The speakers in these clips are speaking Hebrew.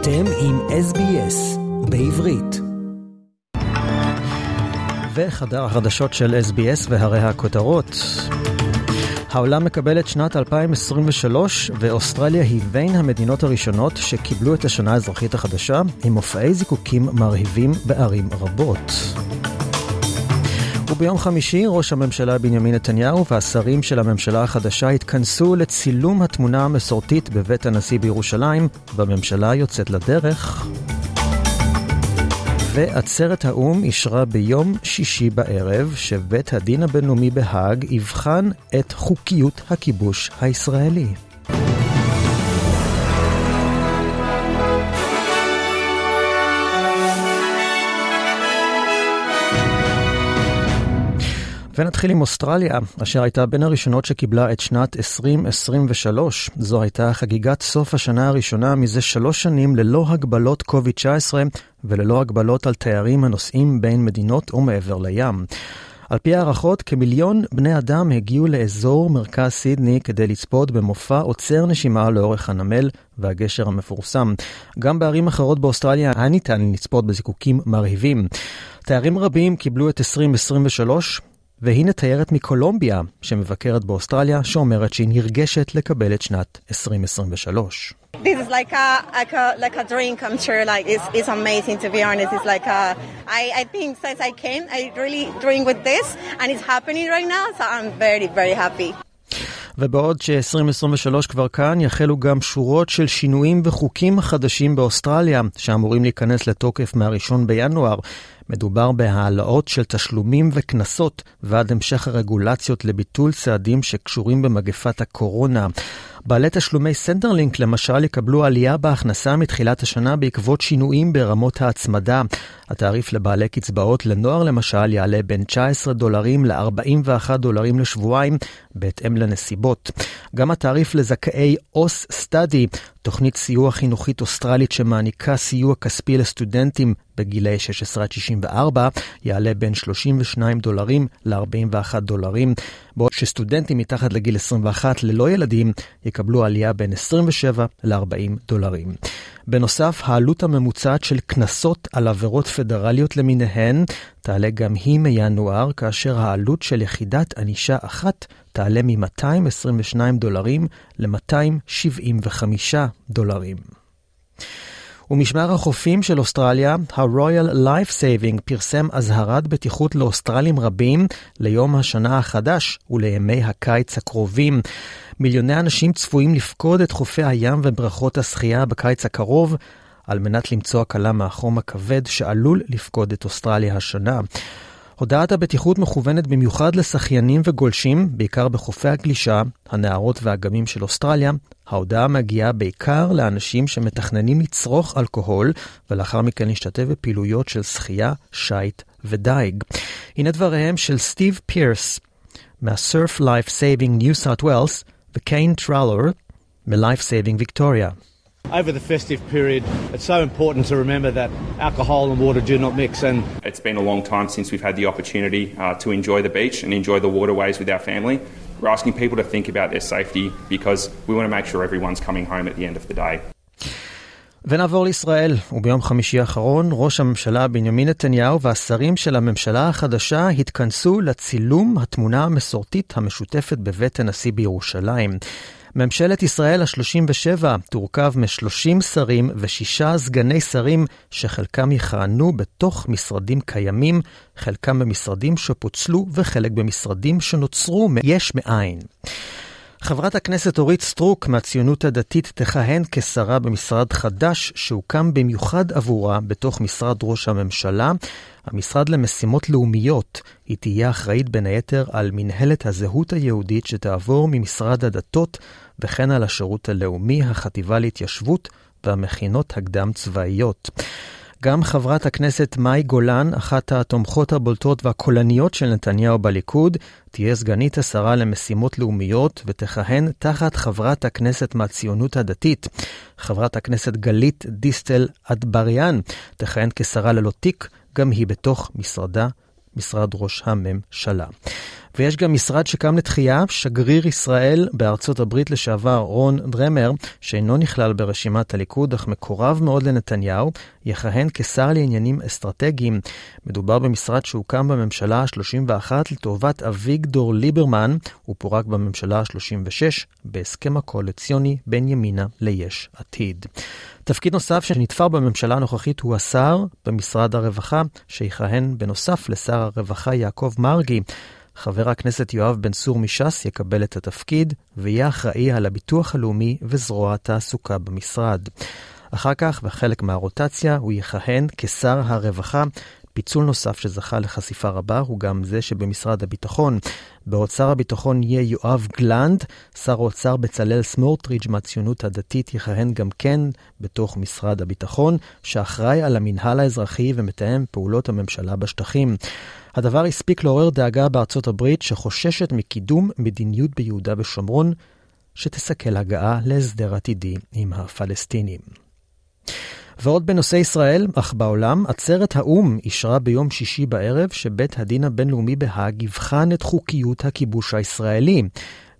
אתם עם SBS בעברית. וחדר החדשות של SBS והרי הכותרות. העולם מקבל את שנת 2023, ואוסטרליה היא בין המדינות הראשונות שקיבלו את השנה האזרחית החדשה, עם מופעי זיקוקים מרהיבים בערים רבות. וביום חמישי ראש הממשלה בנימין נתניהו והשרים של הממשלה החדשה התכנסו לצילום התמונה המסורתית בבית הנשיא בירושלים, בממשלה יוצאת לדרך. ועצרת האו"ם אישרה ביום שישי בערב שבית הדין הבינלאומי בהאג יבחן את חוקיות הכיבוש הישראלי. ונתחיל עם אוסטרליה, אשר הייתה בין הראשונות שקיבלה את שנת 2023. זו הייתה חגיגת סוף השנה הראשונה מזה שלוש שנים ללא הגבלות COVID-19 וללא הגבלות על תיירים הנוסעים בין מדינות ומעבר לים. על פי הערכות, כמיליון בני אדם הגיעו לאזור מרכז סידני כדי לצפות במופע עוצר נשימה לאורך הנמל והגשר המפורסם. גם בערים אחרות באוסטרליה היה ניתן לצפות בזיקוקים מרהיבים. תיירים רבים קיבלו את 2023, והנה תיירת מקולומביה שמבקרת באוסטרליה, שאומרת שהיא נרגשת לקבל את שנת 2023. This is like a, like a like a dream come true. Like it's it's amazing to be honest. It's like a, I I think since I came, I really dream with this, and it's happening right now. So I'm very very happy. ובעוד ש-2023 כבר כאן, יחלו גם שורות של שינויים וחוקים חדשים באוסטרליה, שאמורים להיכנס לתוקף מה-1 בינואר. מדובר בהעלאות של תשלומים וקנסות ועד המשך הרגולציות לביטול צעדים שקשורים במגפת הקורונה. בעלי תשלומי Centrelink למשל יקבלו עלייה בהכנסה מתחילת השנה בעקבות שינויים ברמות ההצמדה. התעריף לבעלי קצבאות לנוער למשל יעלה בין 19 דולרים ל-41 דולרים לשבועיים, בהתאם לנסיבות. גם התעריף לזכאי Austudy, תוכנית סיוע חינוכית אוסטרלית שמעניקה סיוע כספי לסטודנטים בגילאי 16 עד 64, יעלה בין 32 דולרים ל-41 דולרים, בעוד שסטודנטים מתחת לגיל 21 ללא ילדים יקבלו עלייה בין 27 ל-40 דולרים. בנוסף, העלות הממוצעת של קנסות על עבירות פדרליות למיניהן תעלה גם היא מינואר, כאשר העלות של יחידת ענישה אחת תעלה מ-222 דולרים ל-275 דולרים. ומשמר החופים של אוסטרליה, ה-Royal Life Saving, פרסם אזהרת בטיחות לאוסטרלים רבים ליום השנה החדש ולימי הקיץ הקרובים. מיליוני אנשים צפויים לפקוד את חופי הים ובריכות השחייה בקיץ הקרוב, על מנת למצוא הקלה מהחום הכבד שעלול לפקוד את אוסטרליה השנה. הודעת הבטיחות מכוונת במיוחד לשחיינים וגולשים, בעיקר בחופי הגלישה, הנהרות והאגמים של אוסטרליה. ההודעה מגיעה בעיקר לאנשים שמתכננים לצרוך אלכוהול, ולאחר מכן להשתתף בפעילויות של שחייה, שיט ודייג. הנה דבריהם של סטיב פירס, מה-Surf Life Saving New South Wales, וקיין טרלור, מ-Life Saving Victoria. Over the festive period, it's so important to remember that alcohol and water do not mix. And it's been a long time since we've had the opportunity uh, to enjoy the beach and enjoy the waterways with our family. We're asking people to think about their safety because we want to make sure everyone's coming home at the end of the day. ונעבור לישראל, וביום חמישי האחרון ראש הממשלה בנימין נתניהו והשרים של הממשלה החדשה התכנסו לצילום התמונה המסורתית המשותפת בבית הנשיא בירושלים. ממשלת ישראל ה-37 תורכב מ-30 שרים ושישה סגני שרים שחלקם יכהנו בתוך משרדים קיימים, חלקם במשרדים שפוצלו וחלק במשרדים שנוצרו מיש מאין. חברת הכנסת אורית סטרוק מהציונות הדתית תכהן כשרה במשרד חדש שהוקם במיוחד עבורה בתוך משרד ראש הממשלה, המשרד למשימות לאומיות. היא תהיה אחראית בין היתר על מנהלת הזהות היהודית שתעבור ממשרד הדתות וכן על השירות הלאומי, החטיבה להתיישבות והמכינות הקדם צבאיות. גם חברת הכנסת מאי גולן, אחת התומכות הבולטות והקולניות של נתניהו בליכוד, תהיה סגנית השרה למשימות לאומיות ותכהן תחת חברת הכנסת מהציונות הדתית. חברת הכנסת גלית דיסטל אטבריאן תכהן כשרה ללא תיק, גם היא בתוך משרדה, משרד ראש הממשלה. ויש גם משרד שקם לתחייה, שגריר ישראל בארצות הברית לשעבר רון דרמר, שאינו נכלל ברשימת הליכוד, אך מקורב מאוד לנתניהו, יכהן כשר לעניינים אסטרטגיים. מדובר במשרד שהוקם בממשלה ה-31 לטובת אביגדור ליברמן, הוא פורק בממשלה ה-36 בהסכם הקואליציוני בין ימינה ליש עתיד. תפקיד נוסף שנתפר בממשלה הנוכחית הוא השר במשרד הרווחה, שיכהן בנוסף לשר הרווחה יעקב מרגי. חבר הכנסת יואב בן צור מש"ס יקבל את התפקיד ויהיה אחראי על הביטוח הלאומי וזרוע התעסוקה במשרד. אחר כך, בחלק מהרוטציה, הוא יכהן כשר הרווחה. פיצול נוסף שזכה לחשיפה רבה הוא גם זה שבמשרד הביטחון. בעוד שר הביטחון יהיה יואב גלנד, שר האוצר בצלאל סמוטריץ' מהציונות הדתית יכהן גם כן בתוך משרד הביטחון, שאחראי על המינהל האזרחי ומתאם פעולות הממשלה בשטחים. הדבר הספיק לעורר דאגה בארצות הברית, שחוששת מקידום מדיניות ביהודה ושומרון, שתסכל הגעה להסדר עתידי עם הפלסטינים. ועוד בנושא ישראל, אך בעולם, עצרת האו"ם אישרה ביום שישי בערב שבית הדין הבינלאומי בהאג יבחן את חוקיות הכיבוש הישראלי.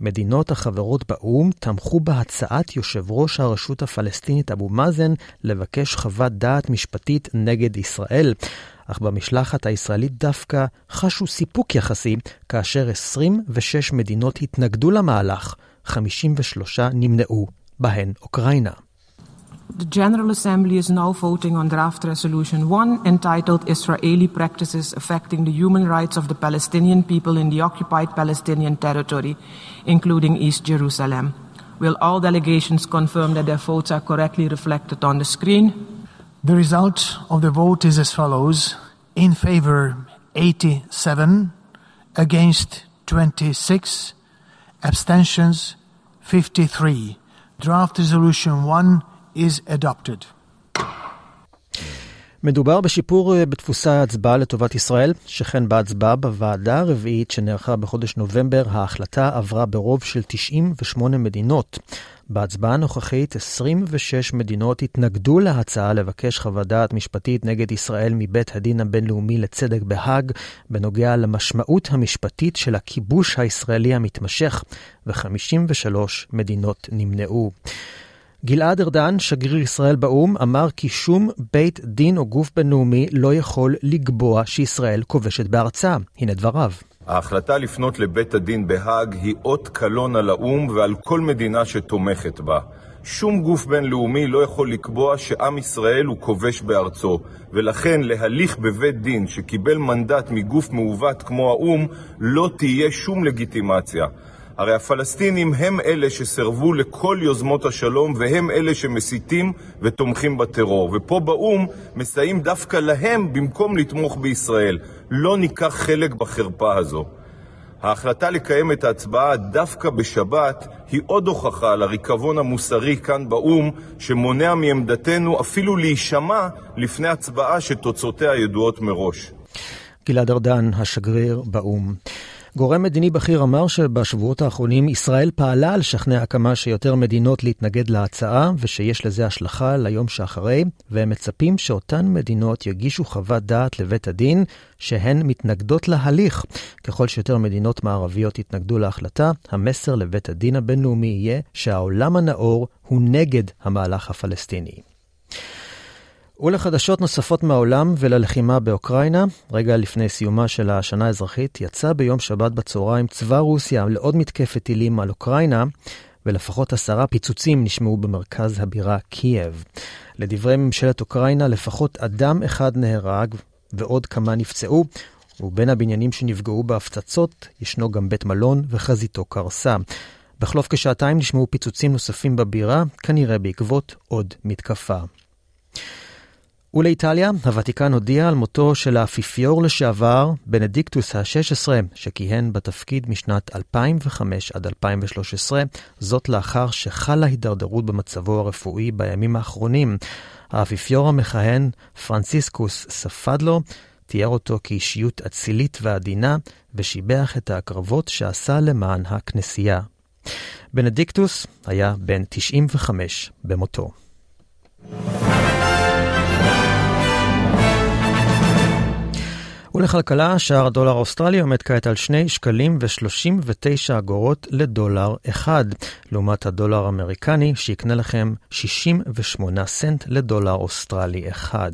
מדינות החברות באו"ם תמכו בהצעת יושב ראש הרשות הפלסטינית אבו מאזן לבקש חוות דעת משפטית נגד ישראל. אך במשלחת הישראלית דווקא חשו סיפוק יחסי, כאשר 26 מדינות התנגדו למהלך, 53 נמנעו, בהן אוקראינה. The General Assembly is now voting on draft resolution 1 entitled Israeli Practices Affecting the Human Rights of the Palestinian People in the Occupied Palestinian Territory, including East Jerusalem. Will all delegations confirm that their votes are correctly reflected on the screen? The result of the vote is as follows in favor 87, against 26, abstentions 53. Draft resolution 1 is adopted. מדובר בשיפור אה, בדפוסי ההצבעה לטובת ישראל, שכן בהצבעה בוועדה הרביעית שנערכה בחודש נובמבר, ההחלטה עברה ברוב של 98 מדינות. בהצבעה הנוכחית 26 מדינות התנגדו להצעה לבקש חוות דעת משפטית נגד ישראל מבית הדין הבינלאומי לצדק בהאג בנוגע למשמעות המשפטית של הכיבוש הישראלי המתמשך, ו-53 מדינות נמנעו. גלעד ארדן, שגריר ישראל באו"ם, אמר כי שום בית דין או גוף בינלאומי לא יכול לקבוע שישראל כובשת בארצה. הנה דבריו. ההחלטה לפנות לבית הדין בהאג היא אות קלון על האו"ם ועל כל מדינה שתומכת בה. שום גוף בינלאומי לא יכול לקבוע שעם ישראל הוא כובש בארצו, ולכן להליך בבית דין שקיבל מנדט מגוף מעוות כמו האו"ם לא תהיה שום לגיטימציה. הרי הפלסטינים הם אלה שסרבו לכל יוזמות השלום והם אלה שמסיתים ותומכים בטרור. ופה באו"ם מסייעים דווקא להם במקום לתמוך בישראל. לא ניקח חלק בחרפה הזו. ההחלטה לקיים את ההצבעה דווקא בשבת היא עוד הוכחה על הריקבון המוסרי כאן באו"ם שמונע מעמדתנו אפילו להישמע לפני הצבעה שתוצאותיה ידועות מראש. גלעד ארדן, השגריר באו"ם. גורם מדיני בכיר אמר שבשבועות האחרונים ישראל פעלה לשכנע כמה שיותר מדינות להתנגד להצעה, ושיש לזה השלכה ליום שאחרי, והם מצפים שאותן מדינות יגישו חוות דעת לבית הדין שהן מתנגדות להליך. ככל שיותר מדינות מערביות יתנגדו להחלטה, המסר לבית הדין הבינלאומי יהיה שהעולם הנאור הוא נגד המהלך הפלסטיני. ולחדשות נוספות מהעולם וללחימה באוקראינה, רגע לפני סיומה של השנה האזרחית, יצא ביום שבת בצהריים צבא רוסיה לעוד מתקפת טילים על אוקראינה, ולפחות עשרה פיצוצים נשמעו במרכז הבירה קייב. לדברי ממשלת אוקראינה, לפחות אדם אחד נהרג ועוד כמה נפצעו, ובין הבניינים שנפגעו בהפצצות ישנו גם בית מלון וחזיתו קרסה. בחלוף כשעתיים נשמעו פיצוצים נוספים בבירה, כנראה בעקבות עוד מתקפה. ולאיטליה, הוותיקן הודיע על מותו של האפיפיור לשעבר, בנדיקטוס ה-16, שכיהן בתפקיד משנת 2005 עד 2013, זאת לאחר שחלה הידרדרות במצבו הרפואי בימים האחרונים. האפיפיור המכהן, פרנציסקוס ספד לו, תיאר אותו כאישיות אצילית ועדינה, ושיבח את ההקרבות שעשה למען הכנסייה. בנדיקטוס היה בן 95 במותו. ולכלכלה, שער הדולר האוסטרלי עומד כעת על 2 שקלים ו-39 אגורות לדולר אחד, לעומת הדולר האמריקני שיקנה לכם 68 סנט לדולר אוסטרלי אחד.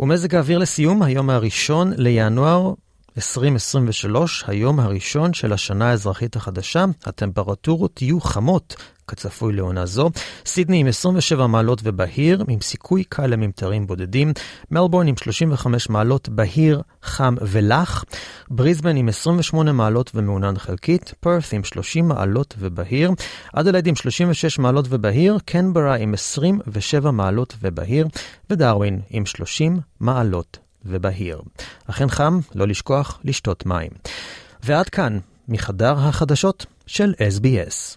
ומזג האוויר לסיום, היום הראשון לינואר 2023, היום הראשון של השנה האזרחית החדשה, הטמפרטורות יהיו חמות, כצפוי לעונה זו. סידני עם 27 מעלות ובהיר, עם סיכוי קל לממטרים בודדים. מלבורן עם 35 מעלות בהיר, חם ולח. בריזבן עם 28 מעלות ומעונן חלקית. פרת עם 30 מעלות ובהיר. אדלד עם 36 מעלות ובהיר. קנברה עם 27 מעלות ובהיר. ודרווין עם 30 מעלות ובהיר. אכן חם, לא לשכוח לשתות מים. ועד כאן, מחדר החדשות של SBS.